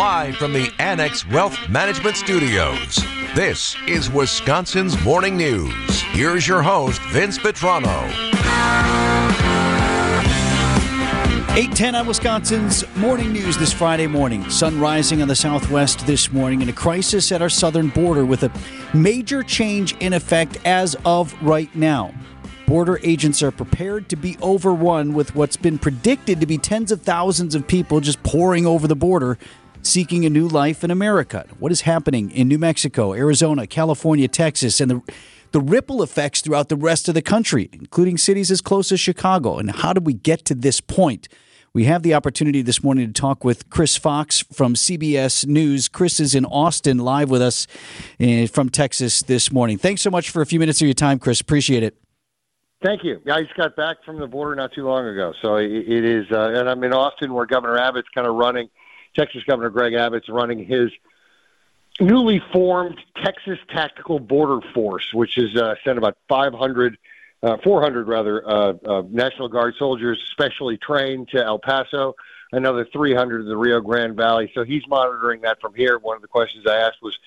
Live from the Annex Wealth Management Studios, this is Wisconsin's Morning News. Here's your host, Vince Vitrano. 810 on Wisconsin's morning news this Friday morning. Sun rising on the southwest this morning and a crisis at our southern border with a major change in effect as of right now. Border agents are prepared to be overrun with what's been predicted to be tens of thousands of people just pouring over the border seeking a new life in America. What is happening in New Mexico, Arizona, California, Texas, and the the ripple effects throughout the rest of the country, including cities as close as Chicago. And how did we get to this point? We have the opportunity this morning to talk with Chris Fox from CBS News. Chris is in Austin live with us eh, from Texas this morning. Thanks so much for a few minutes of your time, Chris. Appreciate it. Thank you. I just got back from the border not too long ago, so it is, uh, and I'm in Austin where Governor Abbott's kind of running. Texas Governor Greg Abbott's running his newly formed Texas Tactical Border Force, which has uh, sent about 500, uh, 400 rather, uh, uh, National Guard soldiers specially trained to El Paso, another 300 in the Rio Grande Valley. So he's monitoring that from here. One of the questions I asked was,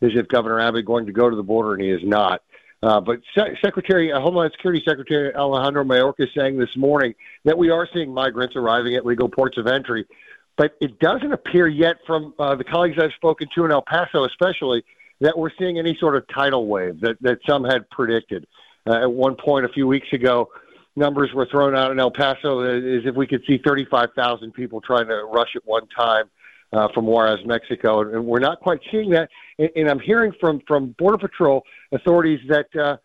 is if Governor Abbott going to go to the border, and he is not. Uh, but Se- Secretary, uh, Homeland Security Secretary Alejandro Mayorkas saying this morning that we are seeing migrants arriving at legal ports of entry but it doesn't appear yet from uh, the colleagues I've spoken to in El Paso, especially, that we're seeing any sort of tidal wave that, that some had predicted. Uh, at one point a few weeks ago, numbers were thrown out in El Paso as if we could see 35,000 people trying to rush at one time uh, from Juarez, Mexico, and we're not quite seeing that. And, and I'm hearing from from Border Patrol authorities that uh,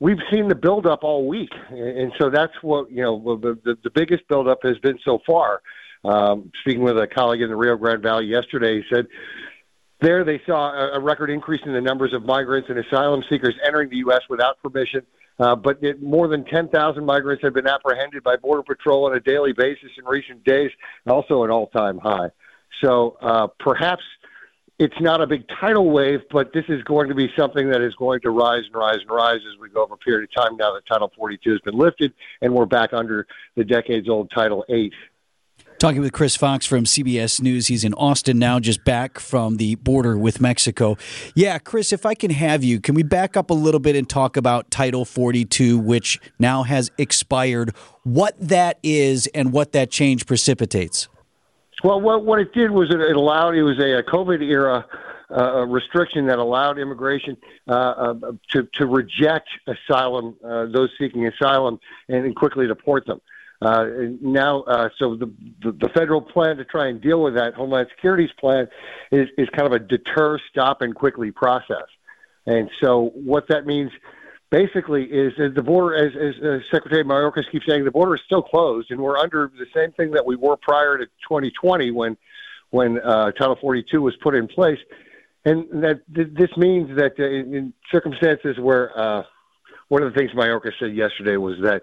we've seen the buildup all week, and so that's what you know the the, the biggest buildup has been so far. Um, speaking with a colleague in the Rio Grande Valley yesterday, he said there they saw a, a record increase in the numbers of migrants and asylum seekers entering the U.S. without permission. Uh, but it, more than 10,000 migrants have been apprehended by Border Patrol on a daily basis in recent days, also an all-time high. So uh, perhaps it's not a big tidal wave, but this is going to be something that is going to rise and rise and rise as we go over a period of time now that Title 42 has been lifted and we're back under the decades-old Title 8 Talking with Chris Fox from CBS News. He's in Austin now, just back from the border with Mexico. Yeah, Chris, if I can have you, can we back up a little bit and talk about Title 42, which now has expired, what that is and what that change precipitates? Well, what, what it did was it allowed, it was a, COVID era uh, restriction that allowed immigration uh, uh, to, to reject asylum, uh, those seeking asylum, and, and quickly deport them. Uh, now, uh, so the, the, the federal plan to try and deal with that, Homeland Security's plan, is is kind of a deter, stop, and quickly process. And so, what that means basically is that the border, as, as uh, Secretary Mayorkas keeps saying, the border is still closed, and we're under the same thing that we were prior to 2020 when when uh, Title 42 was put in place. And that th- this means that uh, in, in circumstances where uh, one of the things Mayorkas said yesterday was that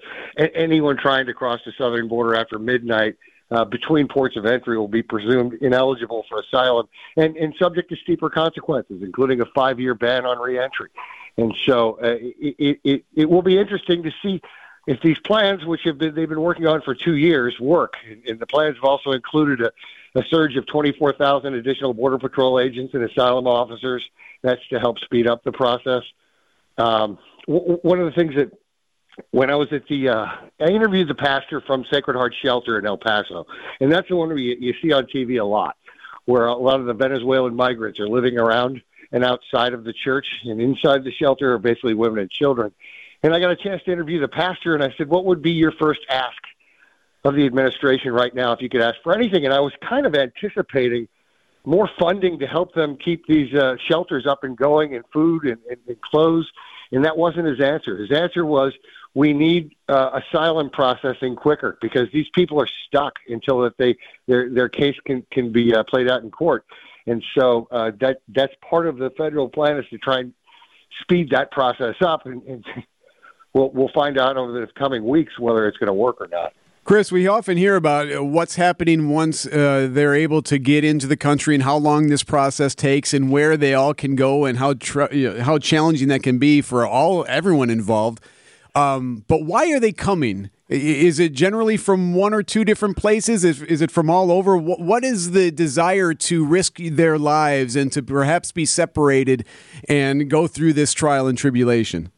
anyone trying to cross the southern border after midnight uh, between ports of entry will be presumed ineligible for asylum and, and subject to steeper consequences, including a five-year ban on reentry. And so uh, it, it, it will be interesting to see if these plans, which have been they've been working on for two years, work. And the plans have also included a, a surge of 24,000 additional border patrol agents and asylum officers. That's to help speed up the process. Um, w- one of the things that when I was at the, uh, I interviewed the pastor from Sacred Heart Shelter in El Paso, and that's the one you, you see on TV a lot, where a lot of the Venezuelan migrants are living around and outside of the church, and inside the shelter are basically women and children. And I got a chance to interview the pastor, and I said, "What would be your first ask of the administration right now if you could ask for anything?" And I was kind of anticipating more funding to help them keep these uh, shelters up and going, and food and, and, and clothes and that wasn't his answer. His answer was, we need uh, asylum processing quicker because these people are stuck until that they their their case can can be uh, played out in court, and so uh, that that's part of the federal plan is to try and speed that process up, and, and we'll we'll find out over the coming weeks whether it's going to work or not. Chris, we often hear about uh, what's happening once uh, they're able to get into the country and how long this process takes and where they all can go and how tr- you know, how challenging that can be for all everyone involved. Um, but why are they coming? Is it generally from one or two different places? Is, is it from all over? What, what is the desire to risk their lives and to perhaps be separated and go through this trial and tribulation?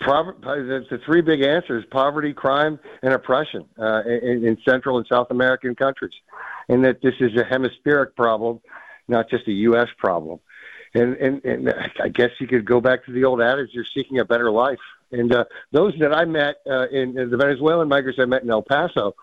The three big answers poverty, crime, and oppression uh, in, in, Central and South American countries. And that this is a hemispheric problem, not just a U.S. problem. And, and, and I guess you could go back to the old adage you're seeking a better life. And uh, those that I met uh, in, in the Venezuelan migrants I met in El Paso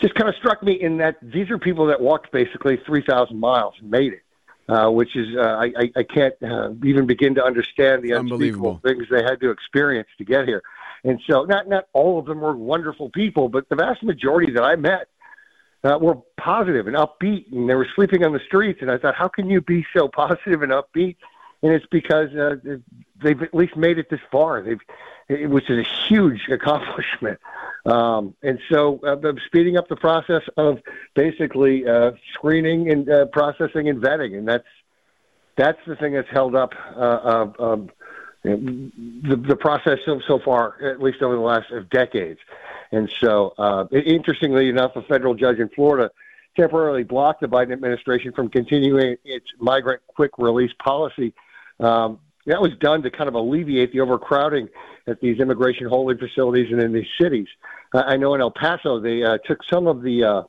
just kind of struck me in that these are people that walked basically 3,000 miles and made it uh, which is uh, I, I can't uh, even begin to understand the unbelievable things they had to experience to get here. And so, not not all of them were wonderful people, but the vast majority that I met uh, were positive and upbeat, and they were sleeping on the streets. And I thought, how can you be so positive and upbeat? And it's because uh, they've at least made it this far. They've, it is a huge accomplishment. Um, and so uh, speeding up the process of basically uh, screening and uh, processing and vetting, and that's that's the thing that's held up uh, the, the process so, so far, at least over the last decades. And so, uh, interestingly enough, a federal judge in Florida temporarily blocked the Biden administration from continuing its migrant quick release policy. Um, that was done to kind of alleviate the overcrowding at these immigration holding facilities and in these cities. Uh, I know in El Paso they uh, took some of the uh,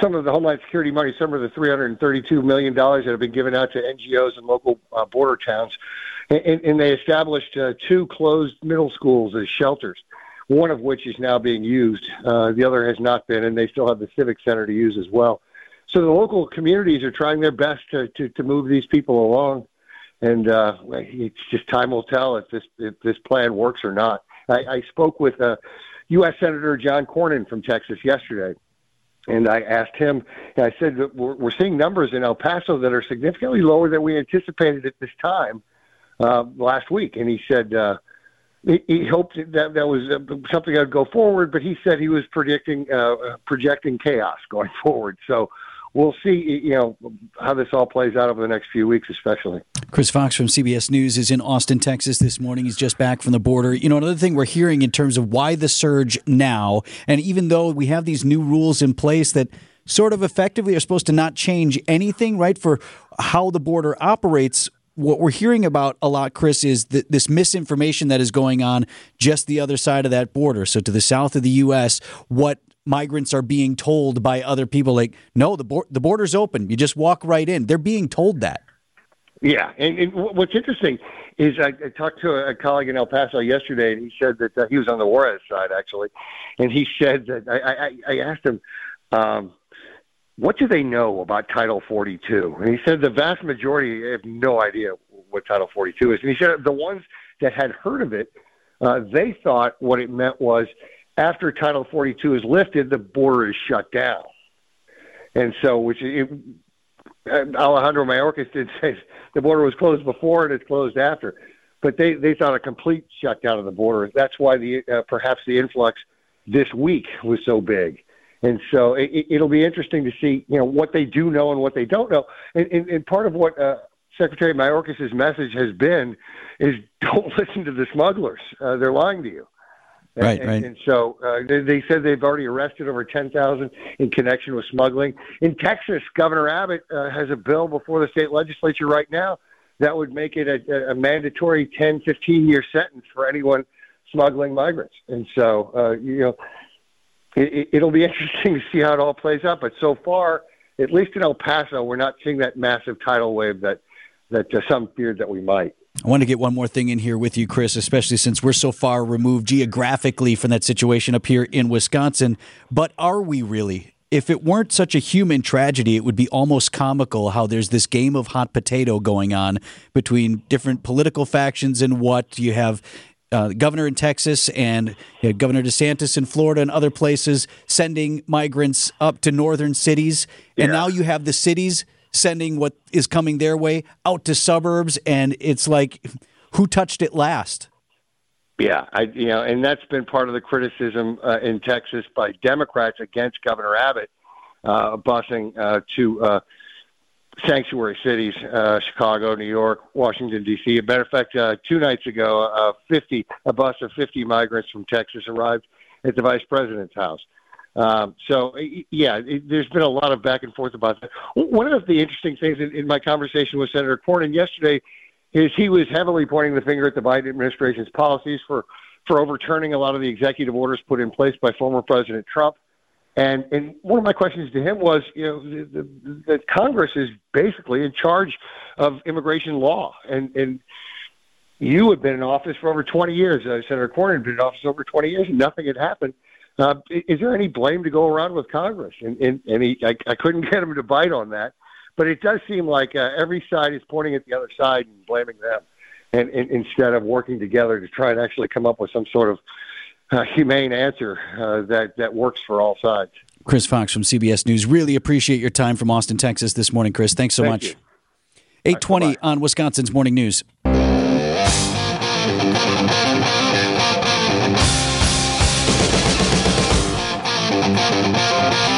some of the Homeland Security money, some of the 332 million dollars that have been given out to NGOs and local uh, border towns, and, and they established uh, two closed middle schools as shelters. One of which is now being used. Uh, the other has not been, and they still have the civic center to use as well. So the local communities are trying their best to to, to move these people along and uh, it's just time will tell if this if this plan works or not. I, I spoke with uh, U.S. Senator John Cornyn from Texas yesterday, and I asked him. I said we're, we're seeing numbers in El Paso that are significantly lower than we anticipated at this time uh, last week, and he said. Uh, he, he hoped that that was uh, something that would go forward, but he said he was predicting uh, projecting chaos going forward. So we'll see, you know, how this all plays out over the next few weeks, especially. Chris Fox from CBS News is in Austin, Texas this morning. He's just back from the border. You know, another thing we're hearing in terms of why the surge now, and even though we have these new rules in place that sort of effectively are supposed to not change anything, right, for how the border operates, what we're hearing about a lot, Chris, is th- this misinformation that is going on just the other side of that border. So to the south of the U.S., what migrants are being told by other people like no the the border's open. You just walk right in. They're being told that. Yeah. And, and what's interesting is I, I, talked to a colleague in El Paso yesterday and he said that uh, he was on the Juarez side actually and he said that I, I, I asked him um, what do they know about Title 42 and he said the vast majority have no idea what Title 42 is. And he said the ones that had heard of it uh, they thought what it meant was after Title 42 is lifted, the border is shut down. And so, which it, Alejandro Mayorkas did say the border was closed before and it's closed after, but they they thought a complete shutdown of the border. That's why the uh, perhaps the influx this week was so big. And so it, it'll be interesting to see, you know, what they do know and what they don't know. And, and, and part of what uh, Secretary Mayorkas' message has been is don't listen to the smugglers. Uh, they're lying to you. Right, and, right. And so uh, they, they said they've already arrested over 10,000 in connection with smuggling. In Texas, Governor Abbott uh, has a bill before the state legislature right now that would make it a, a mandatory 10, 15 year sentence for anyone smuggling migrants. And so, uh, you know, it, it'll be interesting to see how it all plays out. But so far, at least in El Paso, we're not seeing that massive tidal wave that that uh, some feared that we might. I want to get one more thing in here with you, Chris, especially since we're so far removed geographically from that situation up here in Wisconsin. But are we really? If it weren't such a human tragedy, it would be almost comical how there's this game of hot potato going on between different political factions and what you have uh, governor in Texas and you know, Governor DeSantis in Florida and other places sending migrants up to northern cities. And yeah. now you have the cities sending what is coming their way out to suburbs, and it's like, who touched it last? Yeah, I you know, and that's been part of the criticism uh, in Texas by Democrats against Governor Abbott uh, busing uh, to uh, sanctuary cities, uh, Chicago, New York, Washington D.C. A matter of fact, uh, two nights ago, uh, 50 a bus of 50 migrants from Texas arrived at the vice president's house. Um, so yeah, it, there's been a lot of back and forth about that. One of the interesting things in, in my conversation with Senator Cornyn yesterday is he was heavily pointing the finger at the Biden administration's policies for for overturning a lot of the executive orders put in place by former President Trump. And and one of my questions to him was, you know, that Congress is basically in charge of immigration law, and and you had been in office for over 20 years. Uh, Senator Cornyn had been in office over 20 years, and nothing had happened. Uh, is there any blame to go around with Congress? And and, and he, I, I couldn't get him to bite on that, but it does seem like uh, every side is pointing at the other side and blaming them, and, and instead of working together to try and actually come up with some sort of uh, humane answer uh, that that works for all sides. Chris Fox from CBS News. Really appreciate your time from Austin, Texas this morning, Chris. Thanks so Thank much. you. 820 Right, on Wisconsin's Morning News.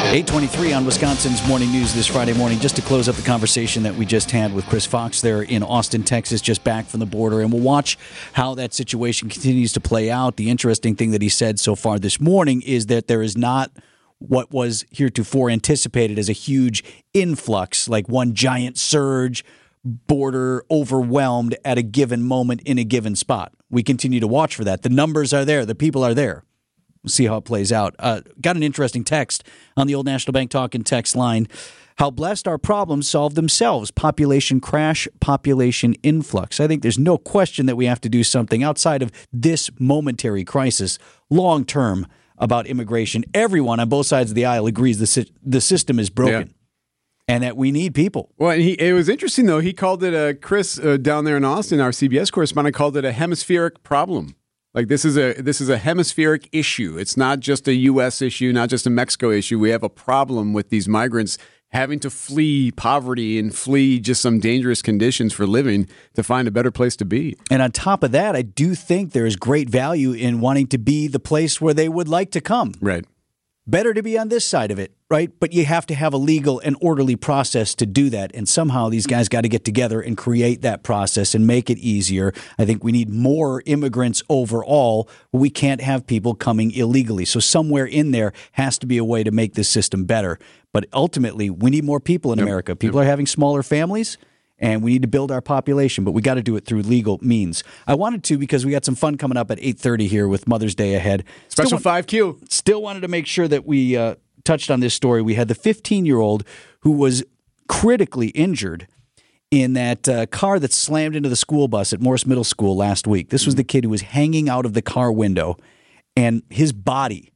Eight twenty-three on Wisconsin's Morning News this Friday morning. Just to close up the conversation that we just had with Chris Fox there in Austin, Texas, just back from the border, and we'll watch how that situation continues to play out. The interesting thing that he said so far this morning is that there is not what was heretofore anticipated as a huge influx, like one giant surge, border overwhelmed at a given moment in a given spot. We continue to watch for that. The numbers are there, the people are there. We'll see how it plays out. Uh, got an interesting text on the old National Bank Talk and text line. How blessed our problems solve themselves. Population crash, population influx. I think there's no question that we have to do something outside of this momentary crisis, long term, about immigration. Everyone on both sides of the aisle agrees the, sy- the system is broken and that we need people. Well, and he, it was interesting though. He called it a Chris uh, down there in Austin. Our CBS correspondent called it a hemispheric problem. Like this is a this is a hemispheric issue. It's not just a U.S. issue, not just a Mexico issue. We have a problem with these migrants having to flee poverty and flee just some dangerous conditions for living to find a better place to be. And on top of that, I do think there is great value in wanting to be the place where they would like to come. Right. Better to be on this side of it, right? But you have to have a legal and orderly process to do that. And somehow these guys got to get together and create that process and make it easier. I think we need more immigrants overall. We can't have people coming illegally. So somewhere in there has to be a way to make this system better. But ultimately, we need more people in America. People are having smaller families and we need to build our population, but we got to do it through legal means. I wanted to because we got some fun coming up at 8:30 here with Mother's Day ahead. Special five Q. still wanted to make sure that we uh, touched on this story. We had the 15 year old who was critically injured in that uh, car that slammed into the school bus at Morris Middle School last week. This was the kid who was hanging out of the car window, and his body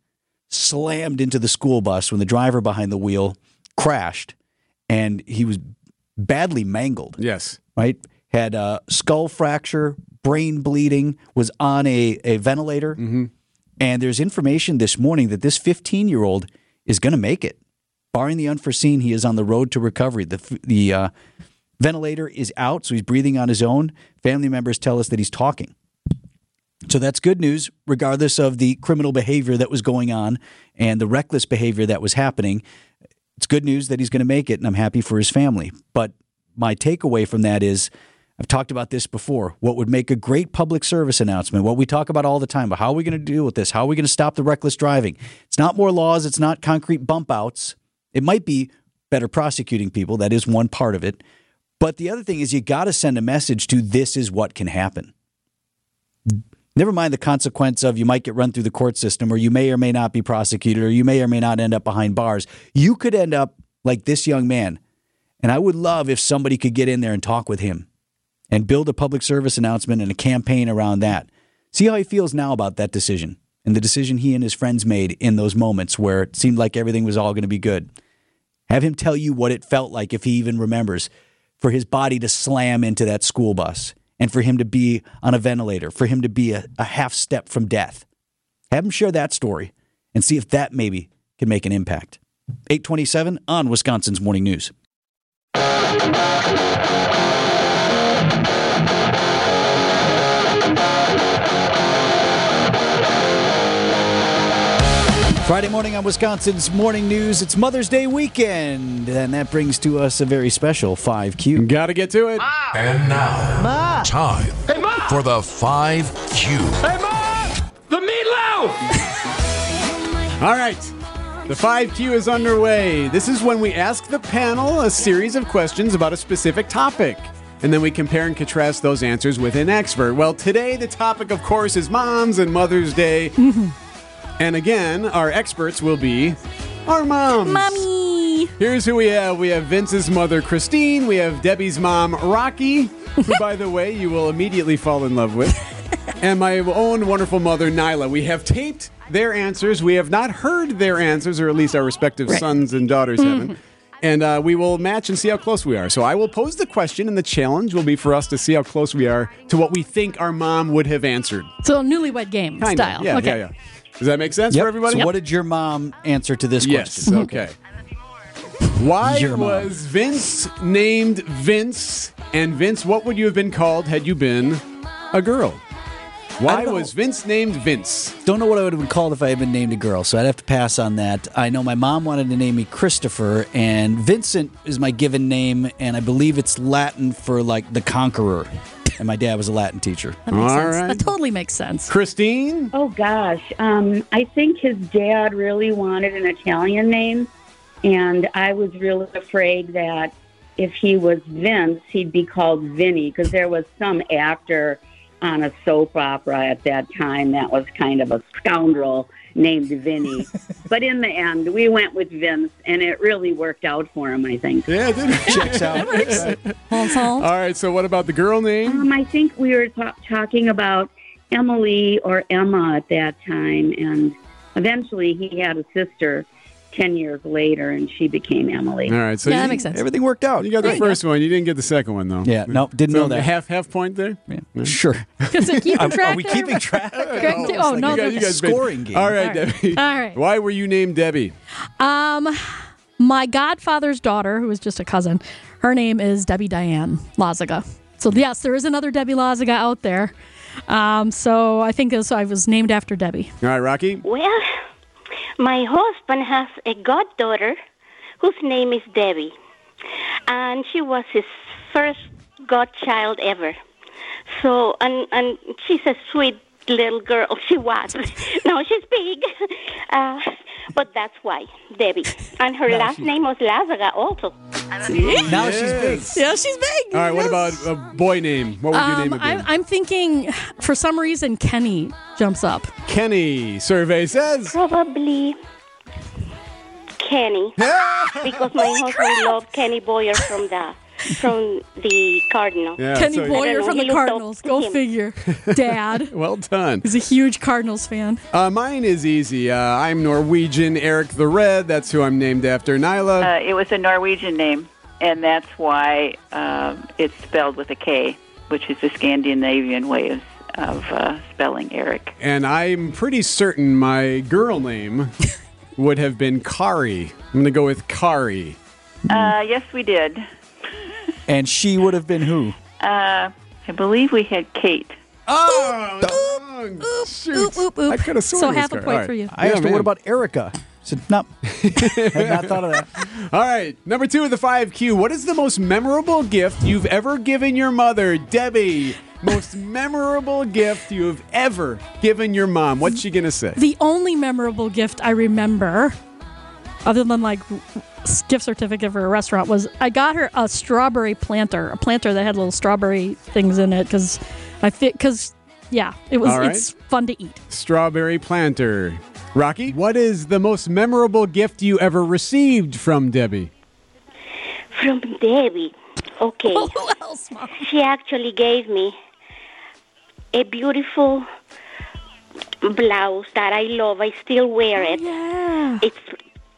slammed into the school bus when the driver behind the wheel crashed, and he was badly mangled Yes. right? Had a skull fracture, brain bleeding, was on a, a ventilator. And there's information this morning that this 15 year old is going to make it. Barring the unforeseen, he is on the road to recovery. The, the uh, ventilator is out, so he's breathing on his own. Family members tell us that he's talking. So that's good news, regardless of the criminal behavior that was going on and the reckless behavior that was happening. It's good news that he's going to make it, and I'm happy for his family. But my takeaway from that is I've talked about this before. What would make a great public service announcement, what we talk about all the time, but how are we going to deal with this? How are we going to stop the reckless driving? It's not more laws, it's not concrete bump outs. It might be better prosecuting people. That is one part of it. But the other thing is you got to send a message to this is what can happen. Never mind the consequence of you might get run through the court system or you may or may not be prosecuted or you may or may not end up behind bars. You could end up like this young man. And I would love if somebody could get in there and talk with him and build a public service announcement and a campaign around that. See how he feels now about that decision and the decision he and his friends made in those moments where it seemed like everything was all going to be good. Have him tell you what it felt like, if he even remembers, for his body to slam into that school bus and for him to be on a ventilator, for him to be a, a half step from death. Have him share that story and see if that maybe can make an impact. 827 on Wisconsin's Morning News. Friday morning on Wisconsin's Morning News. It's Mother's Day weekend, and that brings to us a very special 5Q. Got to get to it. And now, time for the 5Q. Hey, Mom! The meatloaf! All right. The 5Q is underway. This is when we ask the panel a series of questions about a specific topic. And then we compare and contrast those answers with an expert. Well, today the topic, of course, is moms and Mother's Day. and again, our experts will be our moms. Mommy. Here's who we have. We have Vince's mother, Christine. We have Debbie's mom, Rocky, who, by the way, you will immediately fall in love with. and my own wonderful mother, Nyla. We have taped their answers. We have not heard their answers, or at least our respective sons and daughters haven't. And uh, we will match and see how close we are. So I will pose the question, and the challenge will be for us to see how close we are to what we think our mom would have answered. So newlywed game Kind style. Yeah, okay. yeah, yeah. Does that make sense Yep. for everybody? So, what did your mom answer to this Yes. question? Okay. Why Your mom. was Vince named Vince? And Vince, what would you have been called had you been a girl? Why was Vince named Vince? Don't know what I would have been called if I had been named a girl, so I'd have to pass on that. I know my mom wanted to name me Christopher, and Vincent is my given name, and I believe it's Latin for like the conqueror. And my dad was a Latin teacher. That makes All sense. right. That totally makes sense. Christine? Oh gosh, um, I think his dad really wanted an Italian name, and I was really afraid that if he was Vince, he'd be called Vinny because there was some actor on a soap opera at that time that was kind of a scoundrel named Vinny. but in the end, we went with Vince, and it really worked out for him. I think. Yeah, it did. Checks out. Hold, hold. All right, so what about the girl name? Um, I think we were ta- talking about Emily or Emma at that time, and eventually he had a sister ten years later, and she became Emily. All right, so yeah, you, that makes sense. Everything worked out. you got the first one. You didn't get the second one, though. Yeah, no, didn't So know that. Half half point there? Yeah, Sure. Is it keeping Are, track are we keeping track? Greg, too? oh, no. You guys, no. you guys Scoring game. All right, All right. Debbie. All right. Why were you named Debbie? Um, my godfather's daughter, who is just a cousin, her name is Debbie Diane Lazaga. So yes, there is another Debbie Lazaga out there. Um, so I think this, I was named after Debbie. All right, Rocky. Well, my husband has a goddaughter whose name is Debbie, and she was his first godchild ever. So, and and she's a sweet little girl. She was. now she's big, uh, but that's why Debbie. And her last name was Lazaga also. Now she's big. Yeah, she's big. All right, what about a boy name? What would your name Um, have been? I'm, I'm thinking, for some reason, Kenny jumps up. Kenny. Survey says. Probably Kenny, because my husband loved Kenny Boyer from the from the Cardinal. Yeah, Kenny so- Boyer from the Cardinals. Go him. figure. Dad Well done. He's a huge Cardinals fan. Uh, mine is easy. Uh, I'm Norwegian. Erik the Red. That's who I'm named after. Nyla. Uh, it was a Norwegian name, and that's why um, it's spelled with a K, which is the Scandinavian way of, of uh, spelling Erik. and I'm pretty certain my girl name would have been Kari. I'm going to go with Kari. Uh, yes, we did. And she would have been who? Uh, I believe we had Kate. Oh, shoot. Oop, oop, oop. I could have sworn So it was half a Kari. point All right. for you. I Yeah, asked her, man. what about Erica? I said, no. Had not thought of that. All right, number two of the 5Q. What is the most memorable gift you've ever given your mother? Debbie, most memorable gift you have ever given your mom. What's she going to say? The only memorable gift I remember, other than like gift certificate for a restaurant, was I got her a strawberry planter, a planter that had little strawberry things in it because I fit because yeah, it was All right. it's fun to eat. Strawberry planter. Rocky, what is the most memorable gift you ever received from Debbie? From Debbie. Okay. Who else, Mom? She actually gave me a beautiful blouse that I love. I still wear it. Oh, yeah, It's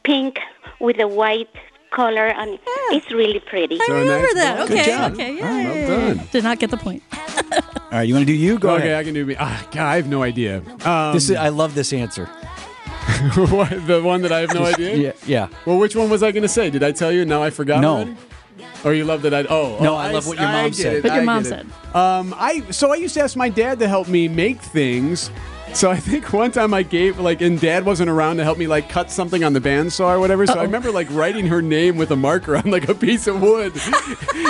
pink with a white color, and it's really pretty. I So remember nice. that. Well, good okay, job. okay, Well done. Did not get the point. All right, you want to do you? Go okay, ahead. I can do me. Ah, God, I have no idea. Um, This is, I love this answer. what, the one that I have no idea? Yeah, yeah. Well, which one was I going to say? Did I tell you? Now I forgot. No. already? Or you love that I? Oh, No, oh, I love what your mom get said. it, What your I mom said. Um, I so I used to ask my dad to help me make things. So I think one time I gave like, and Dad wasn't around to help me like cut something on the bandsaw or whatever. So I remember like writing her name with a marker on like a piece of wood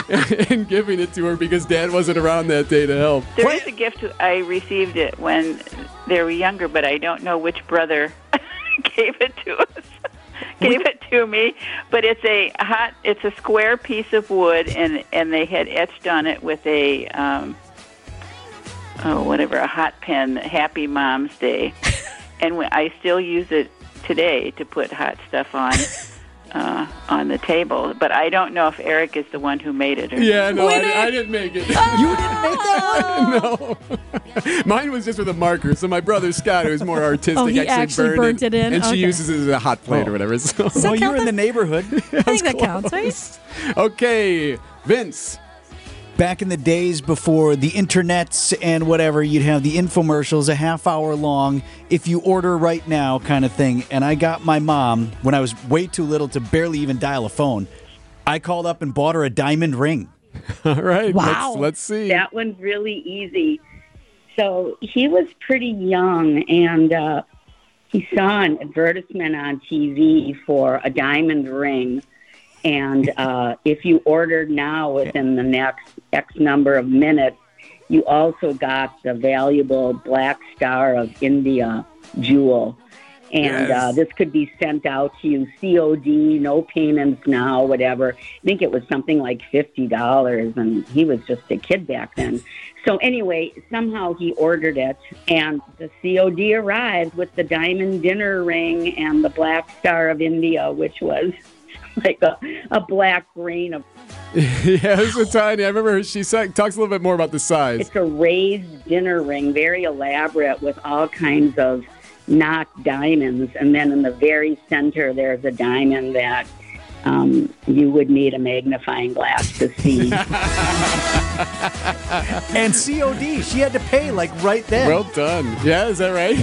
and, and giving it to her because Dad wasn't around that day to help. There is a gift I received it when they were younger, but I don't know which brother gave it to us. gave it to me, but it's a hot. It's a square piece of wood, and and they had etched on it with a um, oh whatever a hot pen. Happy Mom's Day, and I still use it today to put hot stuff on. Uh, on the table, but I don't know if Erik is the one who made it. Or Yeah, no, I, it. I didn't make it. You didn't make that one? no. Mine was just with a marker. So my brother Scott, who's more artistic, Oh, he actually, actually burned burnt it in? and she uses it as a hot plate Oh. or whatever. So. Well, you were in the neighborhood. I think that counts, right? Okay, Vince. Back in the days before the internets and whatever, you'd have the infomercials a half hour long, if you order right now kind of thing. And I got my mom, when I was way too little to barely even dial a phone, I called up and bought her a diamond ring. All right, Wow. let's, let's see. That one's really easy. So he was pretty young, and uh, he saw an advertisement on TV for a diamond ring. And uh, if you ordered now within the next X number of minutes, you also got the valuable Black Star of India jewel. And Yes. uh, this could be sent out to you COD, no payments now, whatever. I think it was something like $50, and he was just a kid back then. So, anyway, somehow he ordered it, and the COD arrived with the diamond dinner ring and the Black Star of India, which was like a, a black grain of yeah, it was so tiny. I remember she sa- talks a little bit more about the size. It's a raised dinner ring, very elaborate with all kinds of knocked diamonds. And then in the very center, there's a diamond that um, you would need a magnifying glass to see. And COD, she had to pay like right then. Well done. Yeah, is that right?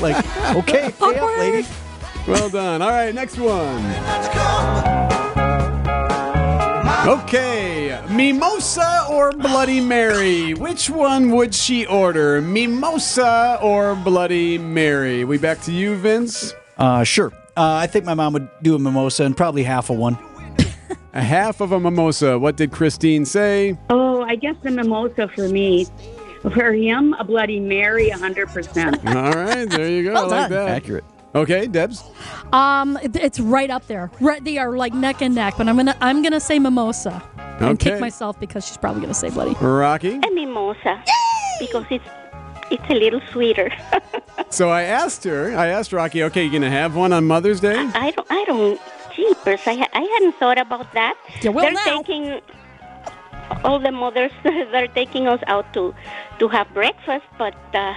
like, okay, pay up, lady. Well done. All right, next one. Okay, mimosa or Bloody Mary? Which one would she order? Mimosa or Bloody Mary? We back to you, Vince. Uh, sure. Uh, I think my mom would do a mimosa and probably half of one. A half of a mimosa. What did Christine say? oh, I guess the mimosa for me. For him, a Bloody Mary, 100%. All right, there you go. Well I like done. that. Accurate. Okay, Debs. Um, it's right up there. Right, they are like neck and neck. But I'm gonna I'm gonna say mimosa. And kick myself because she's probably gonna say bloody. Rocky. A mimosa. Because it's it's a little sweeter. So I asked her, I asked Rocky, okay, you gonna have one on Mother's Day? I don't I don't jeepers. I ha- I hadn't thought about that. You will They're now. taking all the mothers they're taking us out to to have breakfast, but uh,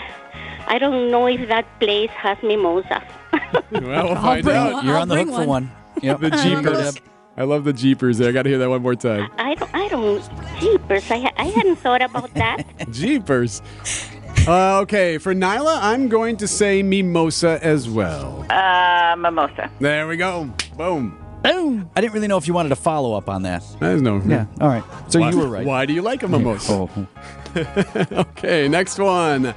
I don't know if that place has mimosas. Well, we'll I'll find bring out. one. You're I'll on the hook bring for one. Yep. The jeepers. Deb. I love the jeepers there. I got to hear that one more time. I don't I don't jeepers. I I hadn't thought about that. Jeepers. Uh, okay, for Nyla, I'm going to say mimosa as well. Uh, mimosa. There we go. Boom. Boom. I didn't really know if you wanted a follow up on that. There's no. Yeah. All right. So Why, you were right. Why do you like a mimosa? Oh. Okay, next one.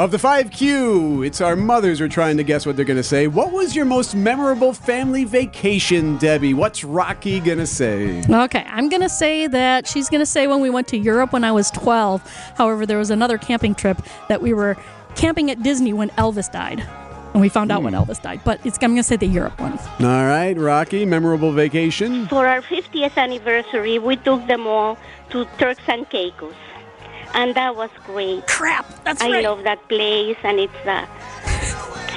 Of the 5Q, it's our mothers are trying to guess what they're going to say. What was your most memorable family vacation, Debbie? What's Rocky going to say? Okay, I'm gonna say that she's gonna say when we went to Europe when I was 12. However, there was another camping trip that we were camping at Disney when Elvis died, and we found out when hmm. Elvis died. But it's I'm gonna say the Europe one. All right, Rocky, memorable vacation. For our 50th anniversary, we took them all to Turks and Caicos, and that was great. Crap, that's I right. love that place, and it's uh,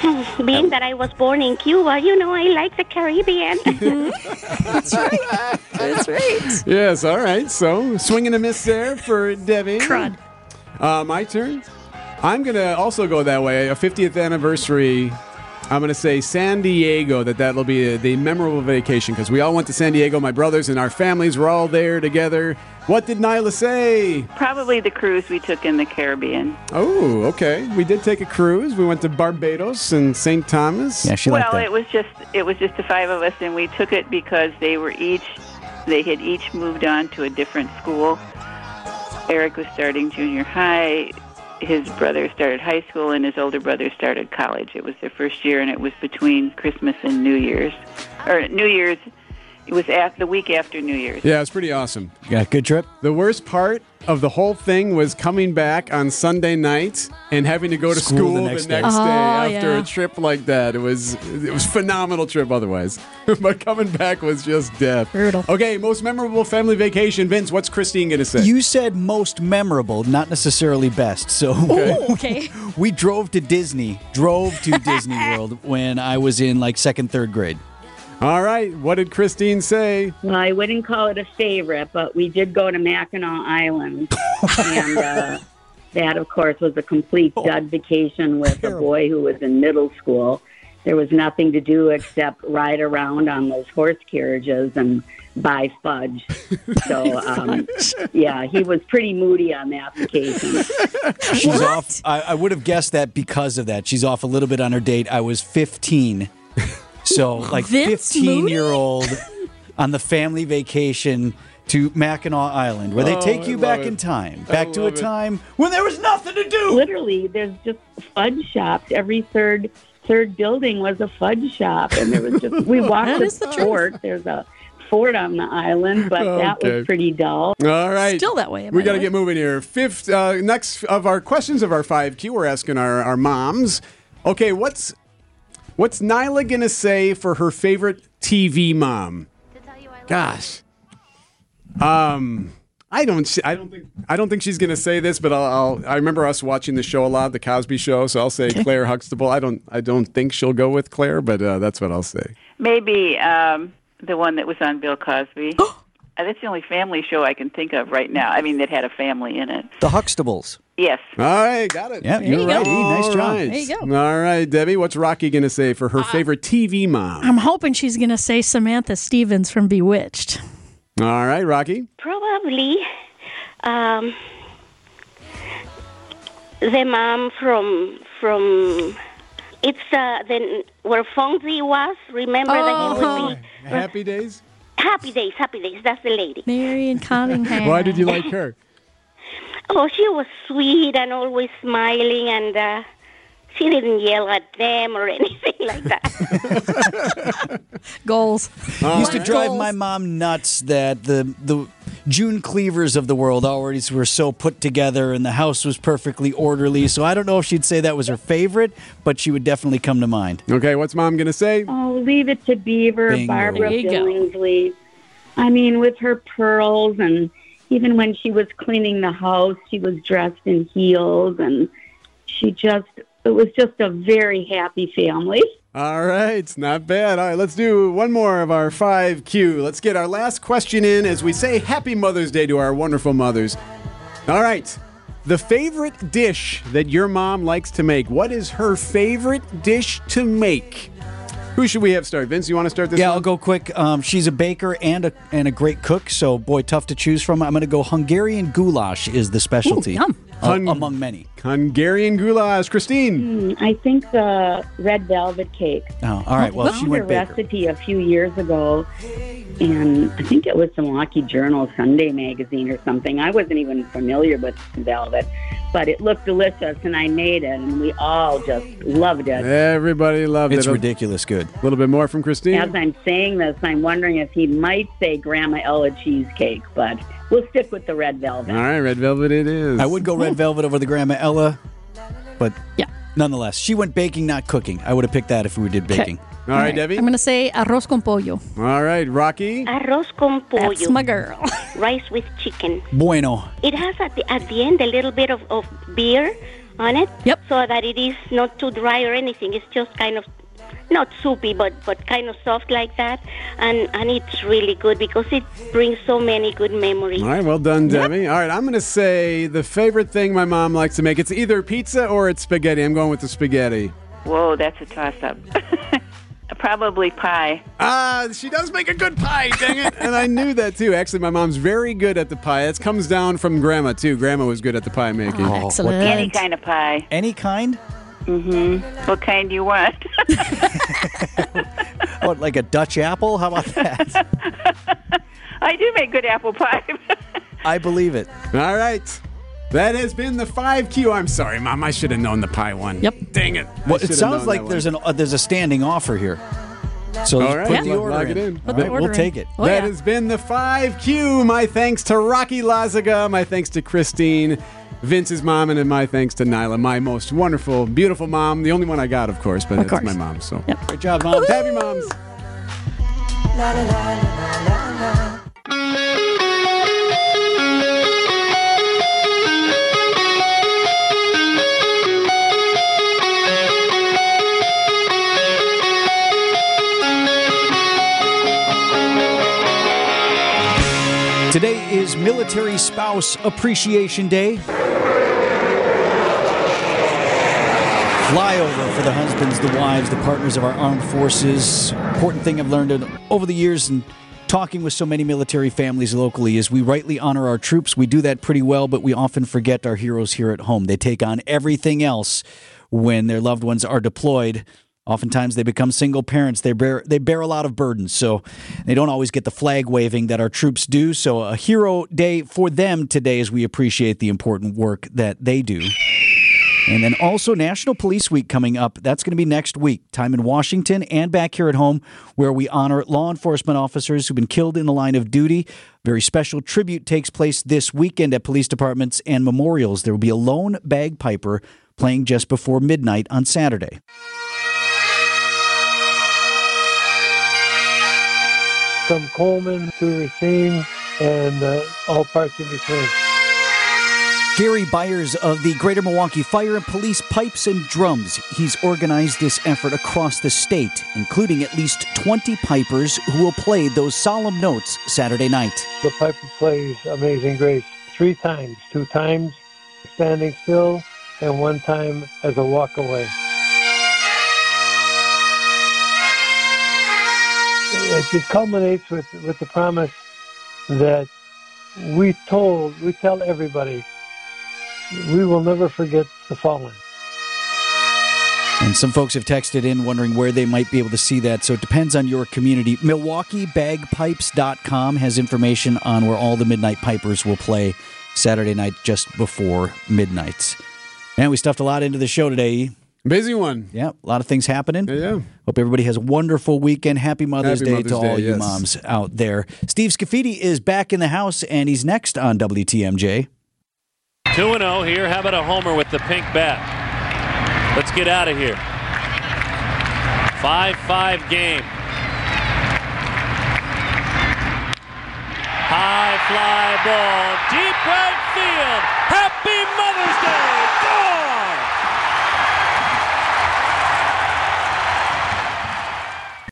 being that I was born in Cuba, you know, I like the Caribbean. That's right. That's right. Yes, all right. So, swing and a miss there for Debbie. Crud. Uh, my turn. I'm going to also go that way. A 50th anniversary. I'm going to say San Diego, that that'll be the memorable vacation because we all went to San Diego. My brothers and our families were all there together. What did Nyla say? Probably the cruise we took in the Caribbean. Oh, okay. We did take a cruise. We went to Barbados and St. Thomas. Yeah, she well, liked that. it was just it was just the five of us, and we took it because they were each they had each moved on to a different school. Erik was starting junior high. His brother started high school, and his older brother started college. It was their first year, and it was between Christmas and New Year's, or New Year's It was at the week after New Year's. Yeah, it's pretty awesome. Yeah, good trip. The worst part of the whole thing was coming back on Sunday night and having to go to School school, the the next next, day. day, Oh, after yeah. a trip like that. It was it was phenomenal trip otherwise, but coming back was just death. Brutal. Okay, most memorable family vacation. Vince, what's Christine gonna say? You said most memorable, not necessarily best. So Ooh, okay. we drove to Disney, drove to Disney World when I was in like second, third grade. All right, what did Christine say? Well, I wouldn't call it a favorite, but we did go to Mackinac Island, and uh, that, of course, was a complete dud vacation with a boy who was in middle school. There was nothing to do except ride around on those horse carriages and buy fudge. So, um, yeah, he was pretty moody on that vacation. She's off. I, I would have guessed that because of that. She's off a little bit on her date. I was 15. So, like Vince 15 Moody? year old on the family vacation to Mackinac Island, where they Oh, take I you back it. in time, I back to a it. time when there was nothing to do. Literally, there's just fudge shops. Every third third building was a fudge shop, and there was just we walked That the is the truth. fort. There's a fort on the island, but that was pretty dull. All right. Still that way, We got to get moving here. Fifth, uh, next of our questions of our 5Q, we're asking our, our moms. Okay, what's what's Nyla going to say for her favorite TV mom? Gosh. Um I don't. see- I don't think. I don't think she's going to say this, but I'll, I'll. I remember us watching the show a lot, the Cosby Show. So I'll say Claire Huxtable. I don't. I don't think she'll go with Claire, but uh, that's what I'll say. Maybe um, the one that was on Bill Cosby. Uh, That's the only family show I can think of right now. I mean, that had a family in it. The Huxtables. Yes. All right, got it. Yeah, you're you right. go. Nice job. right. There you go. All right, Debbie. What's Rocky going to say for her favorite TV mom? I'm hoping she's going to say Samantha Stephens from Bewitched. All right, Rocky. Probably um, the mom from from it's uh, the where Fonzie was. Remember that he would be Happy days. Happy Days, Happy Days. That's the lady. Marion Cunningham. Why did you like her? Oh, she was sweet and always smiling, and uh, she didn't yell at them or anything like that. Goals. used to What drive goals? my mom nuts that the the June Cleavers of the world already were so put together and the house was perfectly orderly. So I don't know if she'd say that was her favorite, but she would definitely come to mind. Okay, what's mom going to say? Oh, leave it to Beaver, Bingo. Barbara There. Billingsley. I mean, with her pearls, and even when she was cleaning the house, she was dressed in heels, and she just, it was just a very happy family. All right, not bad. All right, let's do one more of our 5Q. Let's get our last question in as we say Happy Mother's Day to our wonderful mothers. All right, the favorite dish that your mom likes to make. What is her favorite dish to make? Who should we have start? Vince, you want to start this Yeah, one? I'll go quick. Um, she's a baker and a and a great cook, so boy, tough to choose from. I'm going to go Hungarian goulash is the specialty, yum. uh, Hun- among many. Hungarian goulash. Christine. I think the red velvet cake. Oh, all right. Well, I she found a went baker. recipe a few years ago, and I think it was the Milwaukee Journal Sunday magazine or something. I wasn't even familiar with velvet, but it looked delicious, and I made it, and we all just loved it. Everybody loved It's it. It's ridiculous good. A little bit more from Christine. As I'm saying this, I'm wondering if he might say Grandma Ella cheesecake, but we'll stick with the red velvet. All right, red velvet it is. I would go red velvet over the Grandma Ella, but Yeah. nonetheless, she went baking, not cooking. I would have picked that if we did baking. All right, Debbie. I'm going to say arroz con pollo. All right, Rocky. Arroz con pollo, That's my girl. rice with chicken. Bueno. It has at the, at the end a little bit of, of beer on it. Yep. So that it is not too dry or anything. It's just kind of not soupy, but but kind of soft like that, and and it's really good because it brings so many good memories. All right, well done, Debbie. All right, I'm going to say the favorite thing my mom likes to make. It's either pizza or it's spaghetti. I'm going with the spaghetti. Whoa, that's a toss-up. Probably pie. Ah, she does make a good pie, dang it. and I knew that too. Actually, my mom's very good at the pie. It comes down from grandma too. Grandma was good at the pie making. Oh, Excellent. Any kind of pie. Any kind? Mm hmm. What kind do you want? What, like a Dutch apple? How about that? I do make good apple pie. I believe it. All right. That has been the 5Q. I'm sorry, Mom. I should have known the pie one. Yep. Dang it. Well, it sounds like there's one. an uh, there's a standing offer here. So All right, put the order lock in. it in. Put All order we'll in. take it. Oh, That yeah. has been the 5Q. My thanks to Rocky Lazaga. My thanks to Christine, Vince's mom, and my thanks to Nyla, my most wonderful, beautiful mom. The only one I got, of course, but Of it's course. my mom. So Yep. Great job, Mom. happy moms. Today is Military Spouse Appreciation Day. Flyover for the husbands, the wives, the partners of our armed forces. Important thing I've learned over the years and talking with so many military families locally is we rightly honor our troops. We do that pretty well, but we often forget our heroes here at home. They take on everything else when their loved ones are deployed. Oftentimes they become single parents. They bear they bear a lot of burdens, so they don't always get the flag waving that our troops do. So a hero day for them today as we appreciate the important work that they do. And then also National Police Week coming up. That's going to be next week. Time in Washington and back here at home, where we honor law enforcement officers who've been killed in the line of duty. Very special tribute takes place this weekend at police departments and memorials. There will be a lone bagpiper playing just before midnight on Saturday. From Coleman to Racine and uh, all parts in between. Gary Byers of the Greater Milwaukee Fire and Police Pipes and Drums. He's organized this effort across the state, including at least 20 pipers who will play those solemn notes Saturday night. The piper plays Amazing Grace three times, two times standing still, and one time as a walk It, it culminates with, with the promise that we told, we tell everybody, we will never forget the fallen. And some folks have texted in wondering where they might be able to see that. So it depends on your community. MilwaukeeBagpipes.com has information on where all the Midnight Pipers will play Saturday night just before midnight. And we stuffed a lot into the show today. Busy one. Yeah, a lot of things happening. Yeah, yeah. Hope everybody has a wonderful weekend. Happy Mother's Happy Day Mother's to Day, all you moms out there. Steve Scafidi is back in the house, and he's next on WTMJ. 2 0 here. How about a homer with the pink bat? Let's get out of here. 5 5 game. High fly ball. Deep right field. Happy